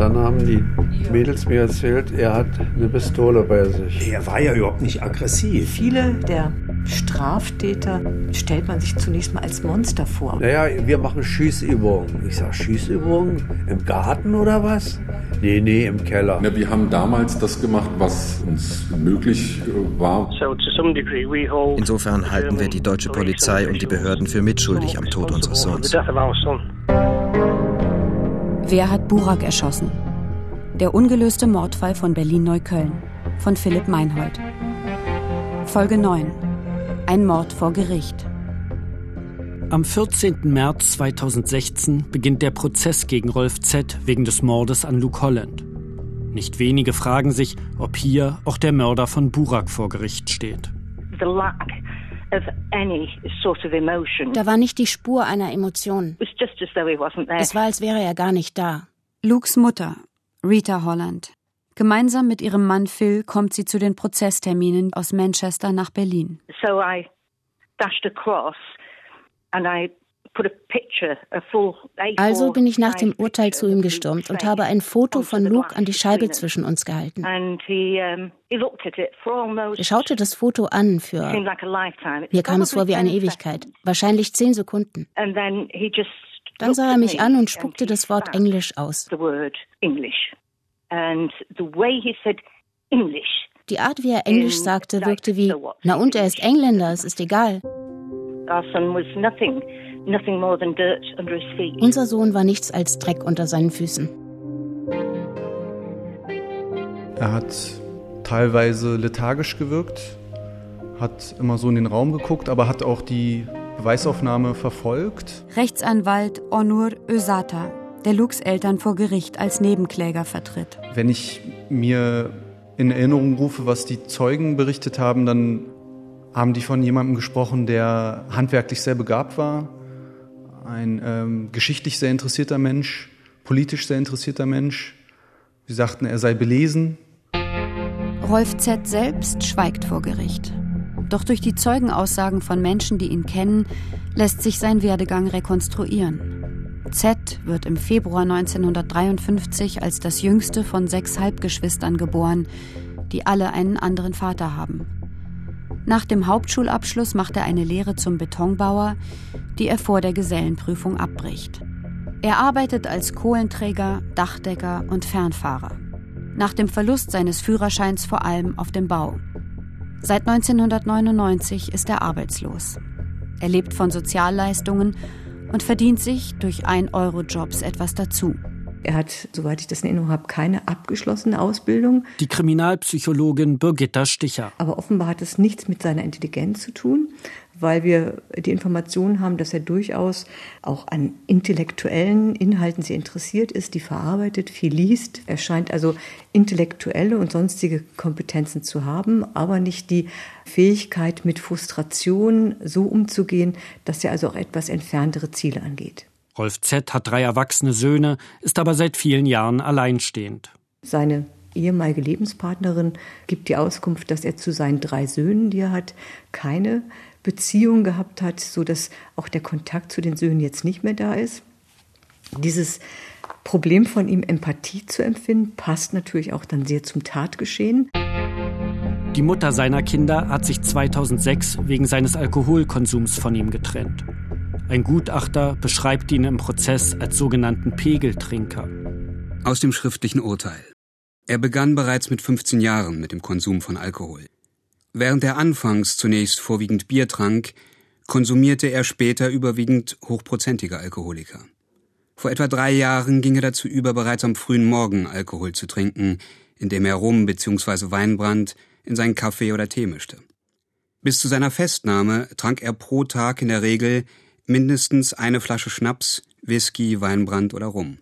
dann haben die Mädels mir erzählt, er hat eine Pistole bei sich. Er war ja überhaupt nicht aggressiv. Viele der Straftäter stellt man sich zunächst mal als Monster vor. Naja, wir machen Schießübungen. Ich sag, Schießübungen? Im Garten oder was? Nee, nee, im Keller. Ja, wir haben damals das gemacht, was uns möglich äh, war. Insofern halten wir die deutsche Polizei und die Behörden für mitschuldig am Tod unseres Sohns. Wer hat Burak erschossen? Der ungelöste Mordfall von Berlin-Neukölln von Philipp Meinhold. Folge 9. Ein Mord vor Gericht. Am 14. März 2016 beginnt der Prozess gegen Rolf Z. wegen des Mordes an Luke Holland. Nicht wenige fragen sich, ob hier auch der Mörder von Burak vor Gericht steht. Da war nicht die Spur einer Emotion. Es war, als wäre er gar nicht da. Lukes Mutter, Rita Holland. Gemeinsam mit ihrem Mann Phil kommt sie zu den Prozessterminen aus Manchester nach Berlin. So I dashed across and I also bin ich nach dem Urteil zu ihm gestürmt und habe ein Foto von Luke an die Scheibe zwischen uns gehalten. Er schaute das Foto an für. Mir kam es vor wie eine Ewigkeit, wahrscheinlich zehn Sekunden. Dann sah er mich an und spuckte das Wort Englisch aus. Die Art, wie er Englisch sagte, wirkte wie, na und, er ist Engländer, es ist egal. Unser Sohn war nichts als Dreck unter seinen Füßen. Er hat teilweise lethargisch gewirkt, hat immer so in den Raum geguckt, aber hat auch die Beweisaufnahme verfolgt. Rechtsanwalt Onur Ösata, der Lux Eltern vor Gericht als Nebenkläger vertritt. Wenn ich mir in Erinnerung rufe, was die Zeugen berichtet haben, dann haben die von jemandem gesprochen, der handwerklich sehr begabt war, ein ähm, geschichtlich sehr interessierter Mensch, politisch sehr interessierter Mensch. Sie sagten, er sei belesen. Rolf Z. selbst schweigt vor Gericht. Doch durch die Zeugenaussagen von Menschen, die ihn kennen, lässt sich sein Werdegang rekonstruieren. Z wird im Februar 1953 als das jüngste von sechs Halbgeschwistern geboren, die alle einen anderen Vater haben. Nach dem Hauptschulabschluss macht er eine Lehre zum Betonbauer, die er vor der Gesellenprüfung abbricht. Er arbeitet als Kohlenträger, Dachdecker und Fernfahrer. Nach dem Verlust seines Führerscheins vor allem auf dem Bau. Seit 1999 ist er arbeitslos. Er lebt von Sozialleistungen und verdient sich durch 1-Euro-Jobs etwas dazu. Er hat, soweit ich das in Erinnerung habe, keine abgeschlossene Ausbildung. Die Kriminalpsychologin Birgitta Sticher. Aber offenbar hat es nichts mit seiner Intelligenz zu tun, weil wir die Information haben, dass er durchaus auch an intellektuellen Inhalten sehr interessiert ist, die verarbeitet, viel liest. Er scheint also intellektuelle und sonstige Kompetenzen zu haben, aber nicht die Fähigkeit, mit Frustration so umzugehen, dass er also auch etwas entferntere Ziele angeht. Rolf Z. hat drei erwachsene Söhne, ist aber seit vielen Jahren alleinstehend. Seine ehemalige Lebenspartnerin gibt die Auskunft, dass er zu seinen drei Söhnen, die er hat, keine Beziehung gehabt hat, sodass auch der Kontakt zu den Söhnen jetzt nicht mehr da ist. Dieses Problem von ihm, Empathie zu empfinden, passt natürlich auch dann sehr zum Tatgeschehen. Die Mutter seiner Kinder hat sich 2006 wegen seines Alkoholkonsums von ihm getrennt. Ein Gutachter beschreibt ihn im Prozess als sogenannten Pegeltrinker. Aus dem schriftlichen Urteil. Er begann bereits mit 15 Jahren mit dem Konsum von Alkohol. Während er anfangs zunächst vorwiegend Bier trank, konsumierte er später überwiegend hochprozentige Alkoholiker. Vor etwa drei Jahren ging er dazu über, bereits am frühen Morgen Alkohol zu trinken, indem er Rum bzw. Weinbrand in seinen Kaffee oder Tee mischte. Bis zu seiner Festnahme trank er pro Tag in der Regel mindestens eine Flasche Schnaps, Whisky, Weinbrand oder Rum.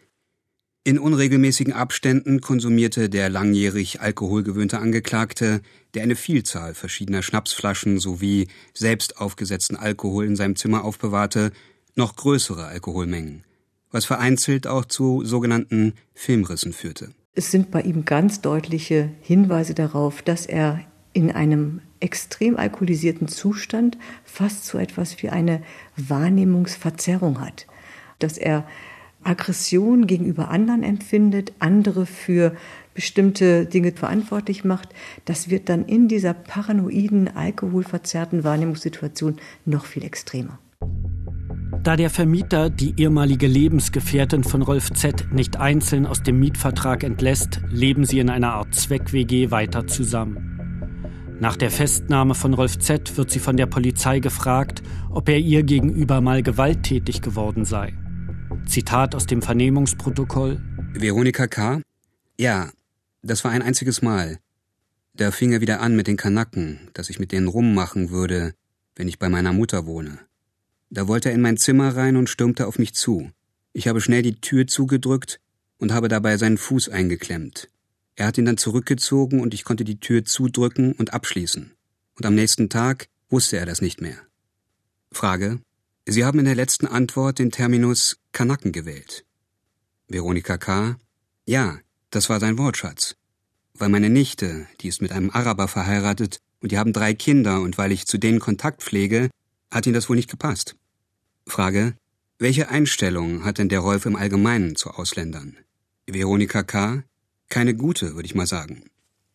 In unregelmäßigen Abständen konsumierte der langjährig alkoholgewöhnte Angeklagte, der eine Vielzahl verschiedener Schnapsflaschen sowie selbst aufgesetzten Alkohol in seinem Zimmer aufbewahrte, noch größere Alkoholmengen, was vereinzelt auch zu sogenannten Filmrissen führte. Es sind bei ihm ganz deutliche Hinweise darauf, dass er in einem extrem alkoholisierten Zustand fast so etwas wie eine Wahrnehmungsverzerrung hat. Dass er Aggression gegenüber anderen empfindet, andere für bestimmte Dinge verantwortlich macht, das wird dann in dieser paranoiden, alkoholverzerrten Wahrnehmungssituation noch viel extremer. Da der Vermieter die ehemalige Lebensgefährtin von Rolf Z nicht einzeln aus dem Mietvertrag entlässt, leben sie in einer Art Zweck-WG weiter zusammen. Nach der Festnahme von Rolf Z wird sie von der Polizei gefragt, ob er ihr gegenüber mal gewalttätig geworden sei. Zitat aus dem Vernehmungsprotokoll. Veronika K. Ja, das war ein einziges Mal. Da fing er wieder an mit den Kanacken, dass ich mit denen rummachen würde, wenn ich bei meiner Mutter wohne. Da wollte er in mein Zimmer rein und stürmte auf mich zu. Ich habe schnell die Tür zugedrückt und habe dabei seinen Fuß eingeklemmt. Er hat ihn dann zurückgezogen und ich konnte die Tür zudrücken und abschließen. Und am nächsten Tag wusste er das nicht mehr. Frage. Sie haben in der letzten Antwort den Terminus Kanaken gewählt. Veronika K. Ja, das war sein Wortschatz. Weil meine Nichte, die ist mit einem Araber verheiratet und die haben drei Kinder und weil ich zu denen Kontakt pflege, hat ihm das wohl nicht gepasst. Frage. Welche Einstellung hat denn der Rolf im Allgemeinen zu Ausländern? Veronika K. Keine gute, würde ich mal sagen.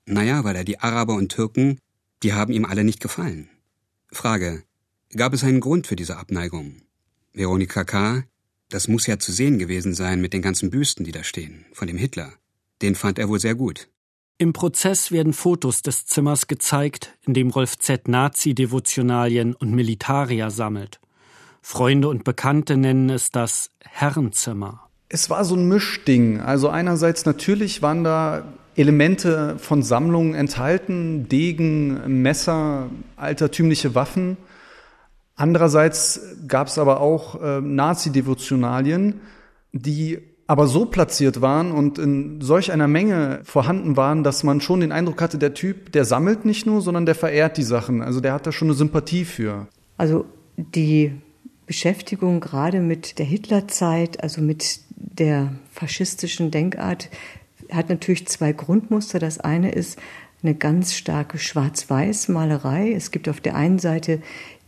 Naja, weil er die Araber und Türken, die haben ihm alle nicht gefallen. Frage. Gab es einen Grund für diese Abneigung? Veronika K. Das muss ja zu sehen gewesen sein mit den ganzen Büsten, die da stehen, von dem Hitler. Den fand er wohl sehr gut. Im Prozess werden Fotos des Zimmers gezeigt, in dem Rolf Z. Nazi-Devotionalien und Militarier sammelt. Freunde und Bekannte nennen es das Herrenzimmer. Es war so ein Mischding. Also einerseits natürlich waren da Elemente von Sammlungen enthalten, Degen, Messer, altertümliche Waffen. Andererseits gab es aber auch äh, Nazi-Devotionalien, die aber so platziert waren und in solch einer Menge vorhanden waren, dass man schon den Eindruck hatte, der Typ, der sammelt nicht nur, sondern der verehrt die Sachen. Also der hat da schon eine Sympathie für. Also die Beschäftigung gerade mit der Hitlerzeit, also mit der faschistischen Denkart hat natürlich zwei Grundmuster. Das eine ist eine ganz starke Schwarz-Weiß-Malerei. Es gibt auf der einen Seite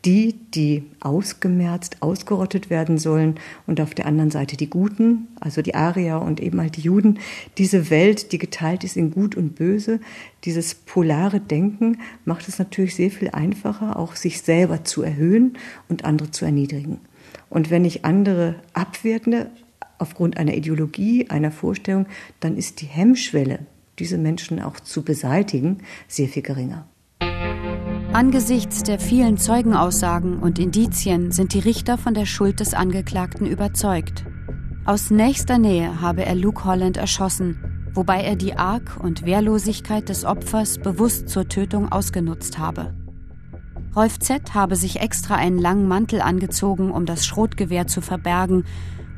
die, die ausgemerzt, ausgerottet werden sollen und auf der anderen Seite die Guten, also die Arier und eben halt die Juden. Diese Welt, die geteilt ist in Gut und Böse, dieses polare Denken macht es natürlich sehr viel einfacher, auch sich selber zu erhöhen und andere zu erniedrigen. Und wenn ich andere abwertende, aufgrund einer Ideologie, einer Vorstellung, dann ist die Hemmschwelle, diese Menschen auch zu beseitigen, sehr viel geringer. Angesichts der vielen Zeugenaussagen und Indizien sind die Richter von der Schuld des Angeklagten überzeugt. Aus nächster Nähe habe er Luke Holland erschossen, wobei er die Arg- und Wehrlosigkeit des Opfers bewusst zur Tötung ausgenutzt habe. Rolf Z. habe sich extra einen langen Mantel angezogen, um das Schrotgewehr zu verbergen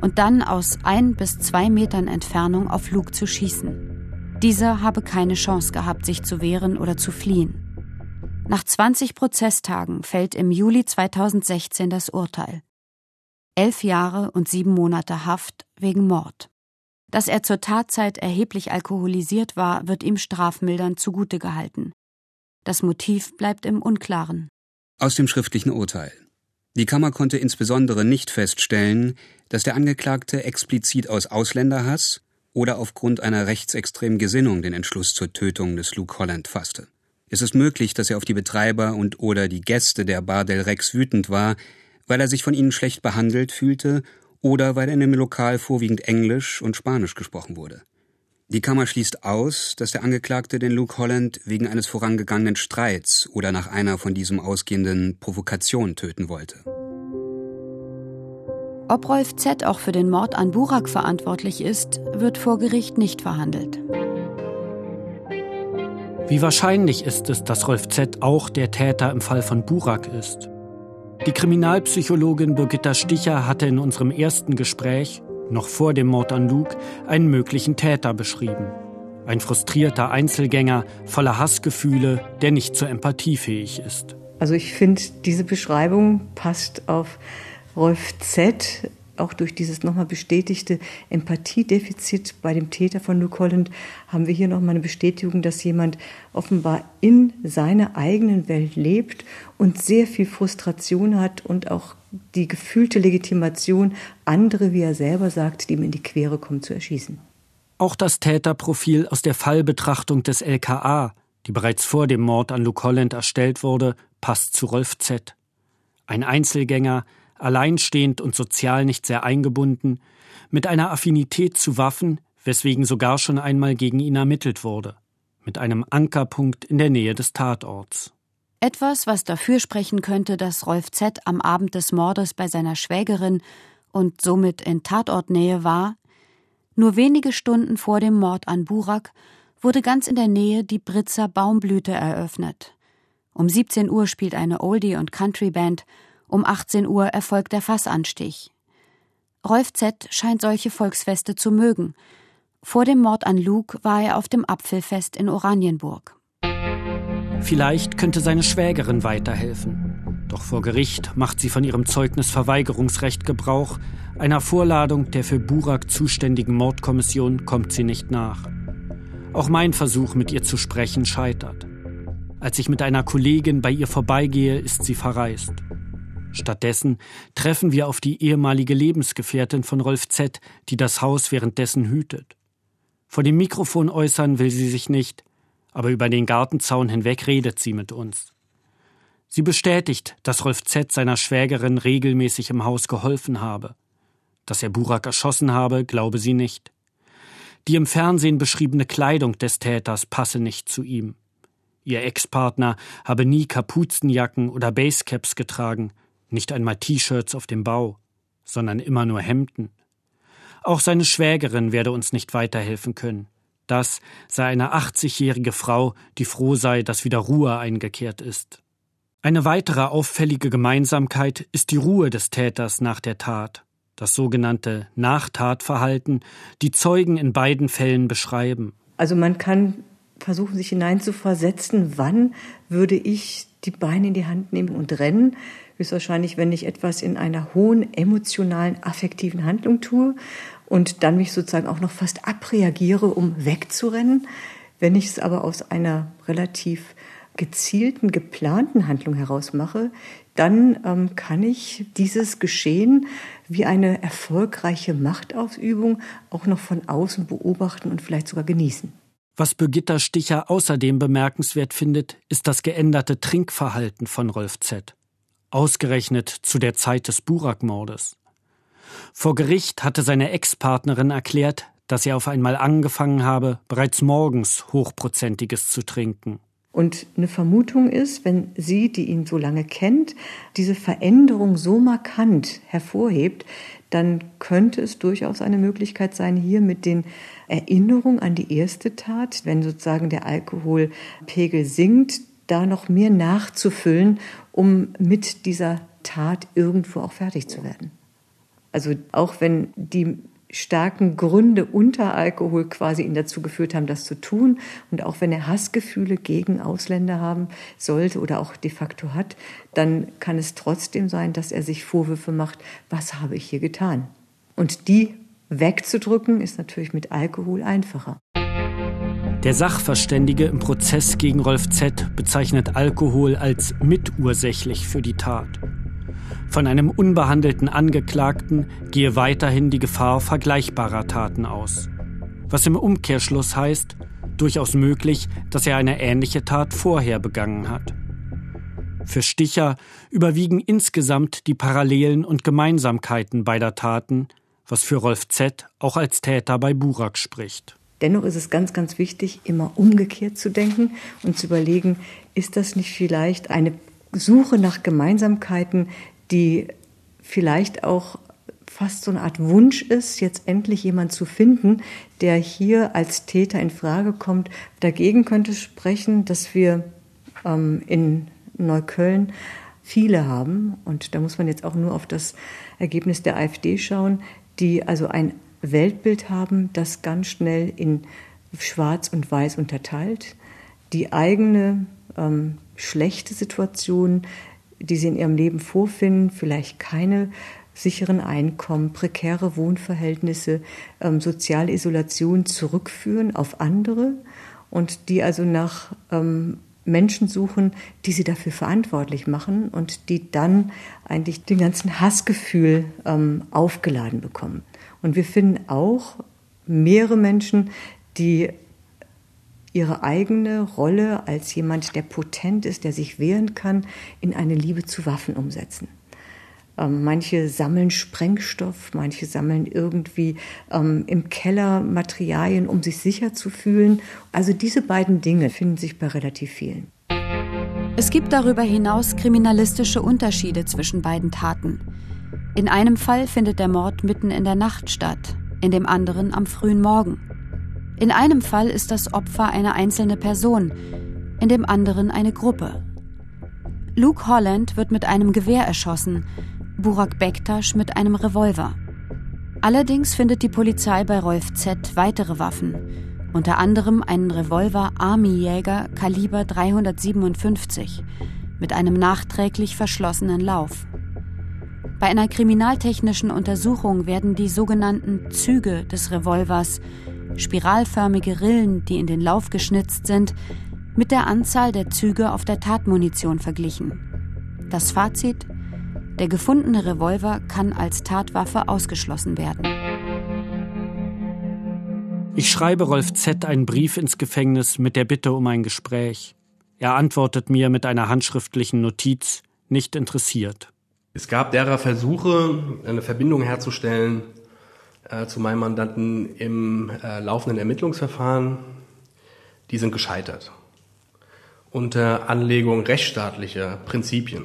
und dann aus ein bis zwei Metern Entfernung auf Luke zu schießen. Dieser habe keine Chance gehabt, sich zu wehren oder zu fliehen. Nach 20 Prozesstagen fällt im Juli 2016 das Urteil. Elf Jahre und sieben Monate Haft wegen Mord. Dass er zur Tatzeit erheblich alkoholisiert war, wird ihm strafmildernd zugute gehalten. Das Motiv bleibt im Unklaren. Aus dem schriftlichen Urteil. Die Kammer konnte insbesondere nicht feststellen, dass der Angeklagte explizit aus Ausländerhass oder aufgrund einer rechtsextremen Gesinnung den Entschluss zur Tötung des Luke Holland fasste. Es ist möglich, dass er auf die Betreiber und oder die Gäste der Bar del Rex wütend war, weil er sich von ihnen schlecht behandelt fühlte oder weil in dem Lokal vorwiegend Englisch und Spanisch gesprochen wurde. Die Kammer schließt aus, dass der Angeklagte den Luke Holland wegen eines vorangegangenen Streits oder nach einer von diesem ausgehenden Provokation töten wollte. Ob Rolf Z. auch für den Mord an Burak verantwortlich ist, wird vor Gericht nicht verhandelt. Wie wahrscheinlich ist es, dass Rolf Z. auch der Täter im Fall von Burak ist? Die Kriminalpsychologin Birgitta Sticher hatte in unserem ersten Gespräch noch vor dem Mord an Luke, einen möglichen Täter beschrieben. Ein frustrierter Einzelgänger voller Hassgefühle, der nicht zur Empathie fähig ist. Also ich finde, diese Beschreibung passt auf Rolf Z auch durch dieses nochmal bestätigte Empathiedefizit bei dem Täter von Luke Holland haben wir hier nochmal eine Bestätigung, dass jemand offenbar in seiner eigenen Welt lebt und sehr viel Frustration hat und auch die gefühlte Legitimation, andere, wie er selber sagt, die ihm in die Quere kommen, zu erschießen. Auch das Täterprofil aus der Fallbetrachtung des LKA, die bereits vor dem Mord an Luke Holland erstellt wurde, passt zu Rolf Z. Ein Einzelgänger, alleinstehend und sozial nicht sehr eingebunden, mit einer Affinität zu Waffen, weswegen sogar schon einmal gegen ihn ermittelt wurde, mit einem Ankerpunkt in der Nähe des Tatorts. Etwas, was dafür sprechen könnte, dass Rolf Z. am Abend des Mordes bei seiner Schwägerin und somit in Tatortnähe war. Nur wenige Stunden vor dem Mord an Burak wurde ganz in der Nähe die Britzer Baumblüte eröffnet. Um 17 Uhr spielt eine Oldie- und Country-Band, um 18 Uhr erfolgt der Fassanstich. Rolf Z. scheint solche Volksfeste zu mögen. Vor dem Mord an Luke war er auf dem Apfelfest in Oranienburg. Vielleicht könnte seine Schwägerin weiterhelfen. Doch vor Gericht macht sie von ihrem Zeugnisverweigerungsrecht Gebrauch. Einer Vorladung der für Burak zuständigen Mordkommission kommt sie nicht nach. Auch mein Versuch, mit ihr zu sprechen, scheitert. Als ich mit einer Kollegin bei ihr vorbeigehe, ist sie verreist. Stattdessen treffen wir auf die ehemalige Lebensgefährtin von Rolf Z., die das Haus währenddessen hütet. Vor dem Mikrofon äußern will sie sich nicht, aber über den Gartenzaun hinweg redet sie mit uns. Sie bestätigt, dass Rolf Z. seiner Schwägerin regelmäßig im Haus geholfen habe. Dass er Burak erschossen habe, glaube sie nicht. Die im Fernsehen beschriebene Kleidung des Täters passe nicht zu ihm. Ihr Ex-Partner habe nie Kapuzenjacken oder Basecaps getragen, nicht einmal T-Shirts auf dem Bau, sondern immer nur Hemden. Auch seine Schwägerin werde uns nicht weiterhelfen können. Das sei eine 80-jährige Frau, die froh sei, dass wieder Ruhe eingekehrt ist. Eine weitere auffällige Gemeinsamkeit ist die Ruhe des Täters nach der Tat, das sogenannte Nachtatverhalten, die Zeugen in beiden Fällen beschreiben. Also man kann versuchen, sich hineinzuversetzen, wann würde ich die Beine in die Hand nehmen und rennen. Höchstwahrscheinlich, wenn ich etwas in einer hohen emotionalen, affektiven Handlung tue und dann mich sozusagen auch noch fast abreagiere, um wegzurennen. Wenn ich es aber aus einer relativ gezielten, geplanten Handlung heraus mache, dann ähm, kann ich dieses Geschehen wie eine erfolgreiche Machtausübung auch noch von außen beobachten und vielleicht sogar genießen. Was Birgitta Sticher außerdem bemerkenswert findet, ist das geänderte Trinkverhalten von Rolf Z. Ausgerechnet zu der Zeit des Burak-Mordes. Vor Gericht hatte seine Ex-Partnerin erklärt, dass er auf einmal angefangen habe, bereits morgens Hochprozentiges zu trinken. Und eine Vermutung ist, wenn sie, die ihn so lange kennt, diese Veränderung so markant hervorhebt, dann könnte es durchaus eine Möglichkeit sein, hier mit den Erinnerungen an die erste Tat, wenn sozusagen der Alkoholpegel sinkt, da noch mehr nachzufüllen, um mit dieser Tat irgendwo auch fertig zu werden. Also auch wenn die starken Gründe unter Alkohol quasi ihn dazu geführt haben, das zu tun. Und auch wenn er Hassgefühle gegen Ausländer haben sollte oder auch de facto hat, dann kann es trotzdem sein, dass er sich Vorwürfe macht, was habe ich hier getan? Und die wegzudrücken ist natürlich mit Alkohol einfacher. Der Sachverständige im Prozess gegen Rolf Z bezeichnet Alkohol als mitursächlich für die Tat. Von einem unbehandelten Angeklagten gehe weiterhin die Gefahr vergleichbarer Taten aus. Was im Umkehrschluss heißt, durchaus möglich, dass er eine ähnliche Tat vorher begangen hat. Für Sticher überwiegen insgesamt die Parallelen und Gemeinsamkeiten beider Taten, was für Rolf Z. auch als Täter bei Burak spricht. Dennoch ist es ganz, ganz wichtig, immer umgekehrt zu denken und zu überlegen, ist das nicht vielleicht eine Suche nach Gemeinsamkeiten, die vielleicht auch fast so eine Art Wunsch ist, jetzt endlich jemand zu finden, der hier als Täter in Frage kommt. Dagegen könnte sprechen, dass wir ähm, in Neukölln viele haben, und da muss man jetzt auch nur auf das Ergebnis der AfD schauen, die also ein Weltbild haben, das ganz schnell in Schwarz und Weiß unterteilt, die eigene ähm, schlechte Situation die sie in ihrem Leben vorfinden, vielleicht keine sicheren Einkommen, prekäre Wohnverhältnisse, ähm, soziale Isolation zurückführen auf andere und die also nach ähm, Menschen suchen, die sie dafür verantwortlich machen und die dann eigentlich den ganzen Hassgefühl ähm, aufgeladen bekommen. Und wir finden auch mehrere Menschen, die ihre eigene Rolle als jemand, der potent ist, der sich wehren kann, in eine Liebe zu Waffen umsetzen. Ähm, manche sammeln Sprengstoff, manche sammeln irgendwie ähm, im Keller Materialien, um sich sicher zu fühlen. Also diese beiden Dinge finden sich bei relativ vielen. Es gibt darüber hinaus kriminalistische Unterschiede zwischen beiden Taten. In einem Fall findet der Mord mitten in der Nacht statt, in dem anderen am frühen Morgen. In einem Fall ist das Opfer eine einzelne Person, in dem anderen eine Gruppe. Luke Holland wird mit einem Gewehr erschossen, Burak Bektasch mit einem Revolver. Allerdings findet die Polizei bei Rolf Z. weitere Waffen, unter anderem einen Revolver Army-Jäger Kaliber 357 mit einem nachträglich verschlossenen Lauf. Bei einer kriminaltechnischen Untersuchung werden die sogenannten Züge des Revolvers, spiralförmige Rillen, die in den Lauf geschnitzt sind, mit der Anzahl der Züge auf der Tatmunition verglichen. Das Fazit der gefundene Revolver kann als Tatwaffe ausgeschlossen werden. Ich schreibe Rolf Z. einen Brief ins Gefängnis mit der Bitte um ein Gespräch. Er antwortet mir mit einer handschriftlichen Notiz, nicht interessiert. Es gab derer Versuche, eine Verbindung herzustellen äh, zu meinem Mandanten im äh, laufenden Ermittlungsverfahren. Die sind gescheitert. Unter Anlegung rechtsstaatlicher Prinzipien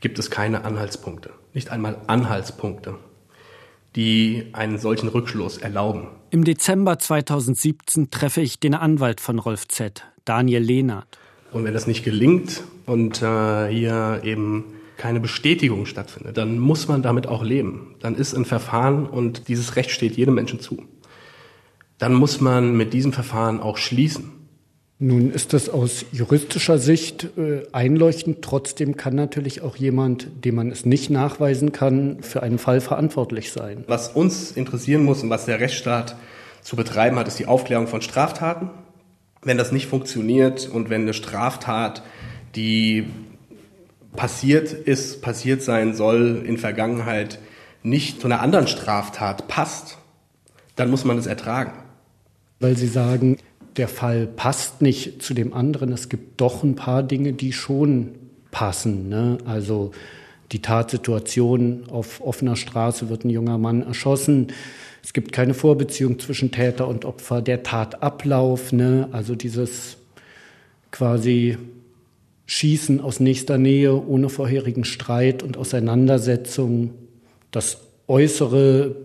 gibt es keine Anhaltspunkte, nicht einmal Anhaltspunkte, die einen solchen Rückschluss erlauben. Im Dezember 2017 treffe ich den Anwalt von Rolf Z., Daniel Lehnert. Und wenn das nicht gelingt und äh, hier eben keine Bestätigung stattfindet, dann muss man damit auch leben. Dann ist ein Verfahren und dieses Recht steht jedem Menschen zu. Dann muss man mit diesem Verfahren auch schließen. Nun ist das aus juristischer Sicht äh, einleuchtend. Trotzdem kann natürlich auch jemand, dem man es nicht nachweisen kann, für einen Fall verantwortlich sein. Was uns interessieren muss und was der Rechtsstaat zu betreiben hat, ist die Aufklärung von Straftaten. Wenn das nicht funktioniert und wenn eine Straftat, die passiert ist, passiert sein soll, in Vergangenheit nicht zu einer anderen Straftat passt, dann muss man es ertragen. Weil Sie sagen, der Fall passt nicht zu dem anderen. Es gibt doch ein paar Dinge, die schon passen. Ne? Also die Tatsituation auf offener Straße wird ein junger Mann erschossen. Es gibt keine Vorbeziehung zwischen Täter und Opfer. Der Tatablauf, ne? also dieses quasi Schießen aus nächster Nähe ohne vorherigen Streit und Auseinandersetzung. Das Äußere,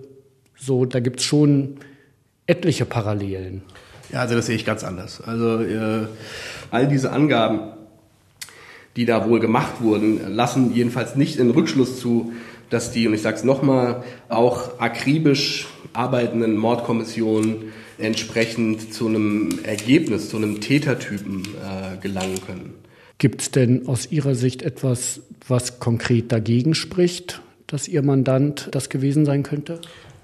so, da gibt es schon etliche Parallelen. Ja, also das sehe ich ganz anders. Also äh, all diese Angaben, die da wohl gemacht wurden, lassen jedenfalls nicht in Rückschluss zu, dass die, und ich sage es nochmal, auch akribisch arbeitenden Mordkommissionen entsprechend zu einem Ergebnis, zu einem Tätertypen äh, gelangen können. Gibt es denn aus Ihrer Sicht etwas, was konkret dagegen spricht, dass Ihr Mandant das gewesen sein könnte?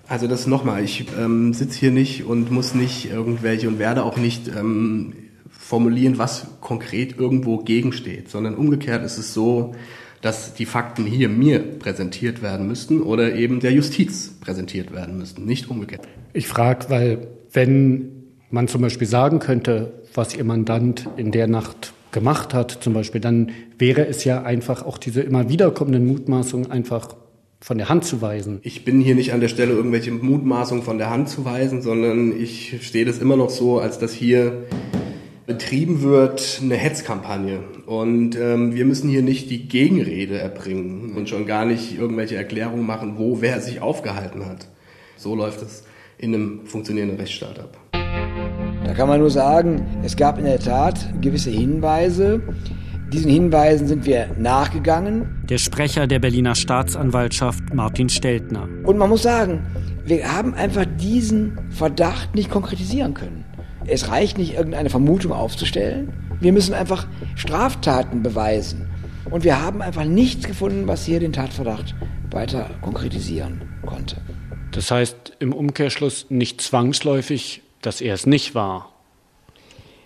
Also das nochmal, ich ähm, sitze hier nicht und muss nicht irgendwelche und werde auch nicht ähm, formulieren, was konkret irgendwo gegensteht, sondern umgekehrt ist es so, dass die Fakten hier mir präsentiert werden müssten oder eben der Justiz präsentiert werden müssten, nicht umgekehrt. Ich frage, weil wenn man zum Beispiel sagen könnte, was Ihr Mandant in der Nacht gemacht hat, zum Beispiel, dann wäre es ja einfach auch diese immer wiederkommenden Mutmaßungen einfach von der Hand zu weisen. Ich bin hier nicht an der Stelle, irgendwelche Mutmaßungen von der Hand zu weisen, sondern ich stehe das immer noch so, als dass hier betrieben wird eine Hetzkampagne. Und ähm, wir müssen hier nicht die Gegenrede erbringen und schon gar nicht irgendwelche Erklärungen machen, wo wer sich aufgehalten hat. So läuft es in einem funktionierenden Rechtsstaat ab. Da kann man nur sagen, es gab in der Tat gewisse Hinweise, diesen Hinweisen sind wir nachgegangen. Der Sprecher der Berliner Staatsanwaltschaft Martin Steltner. Und man muss sagen, wir haben einfach diesen Verdacht nicht konkretisieren können. Es reicht nicht, irgendeine Vermutung aufzustellen. Wir müssen einfach Straftaten beweisen. Und wir haben einfach nichts gefunden, was hier den Tatverdacht weiter konkretisieren konnte. Das heißt im Umkehrschluss nicht zwangsläufig, dass er es nicht war.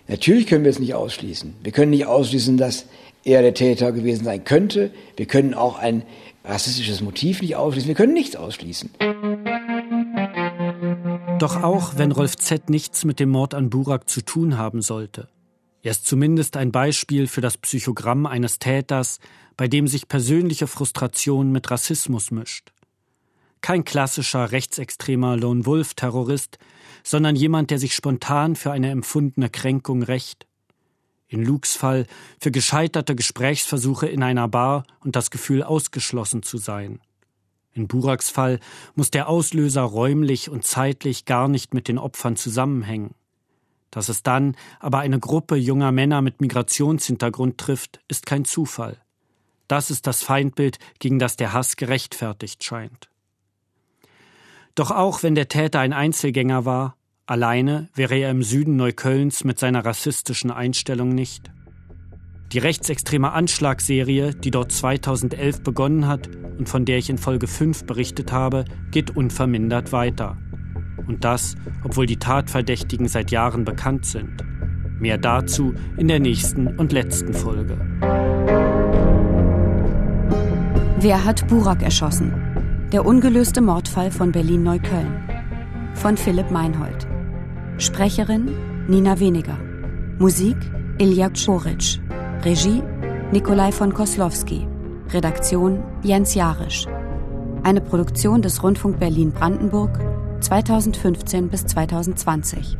Natürlich können wir es nicht ausschließen. Wir können nicht ausschließen, dass er der Täter gewesen sein könnte. Wir können auch ein rassistisches Motiv nicht ausschließen. Wir können nichts ausschließen. Doch auch wenn Rolf Z. nichts mit dem Mord an Burak zu tun haben sollte. Er ist zumindest ein Beispiel für das Psychogramm eines Täters, bei dem sich persönliche Frustration mit Rassismus mischt. Kein klassischer rechtsextremer Lone Wolf-Terrorist, sondern jemand, der sich spontan für eine empfundene Kränkung rächt. In Lukes Fall für gescheiterte Gesprächsversuche in einer Bar und das Gefühl, ausgeschlossen zu sein. In Buraks Fall muss der Auslöser räumlich und zeitlich gar nicht mit den Opfern zusammenhängen. Dass es dann aber eine Gruppe junger Männer mit Migrationshintergrund trifft, ist kein Zufall. Das ist das Feindbild, gegen das der Hass gerechtfertigt scheint. Doch auch wenn der Täter ein Einzelgänger war, alleine wäre er im Süden Neuköllns mit seiner rassistischen Einstellung nicht. Die rechtsextreme Anschlagsserie, die dort 2011 begonnen hat und von der ich in Folge 5 berichtet habe, geht unvermindert weiter. Und das, obwohl die Tatverdächtigen seit Jahren bekannt sind. Mehr dazu in der nächsten und letzten Folge. Wer hat Burak erschossen? Der ungelöste Mordfall von Berlin-Neukölln. Von Philipp Meinhold. Sprecherin Nina Weniger. Musik Ilja Czoric. Regie Nikolai von Koslowski. Redaktion Jens Jarisch. Eine Produktion des Rundfunk Berlin-Brandenburg 2015 bis 2020.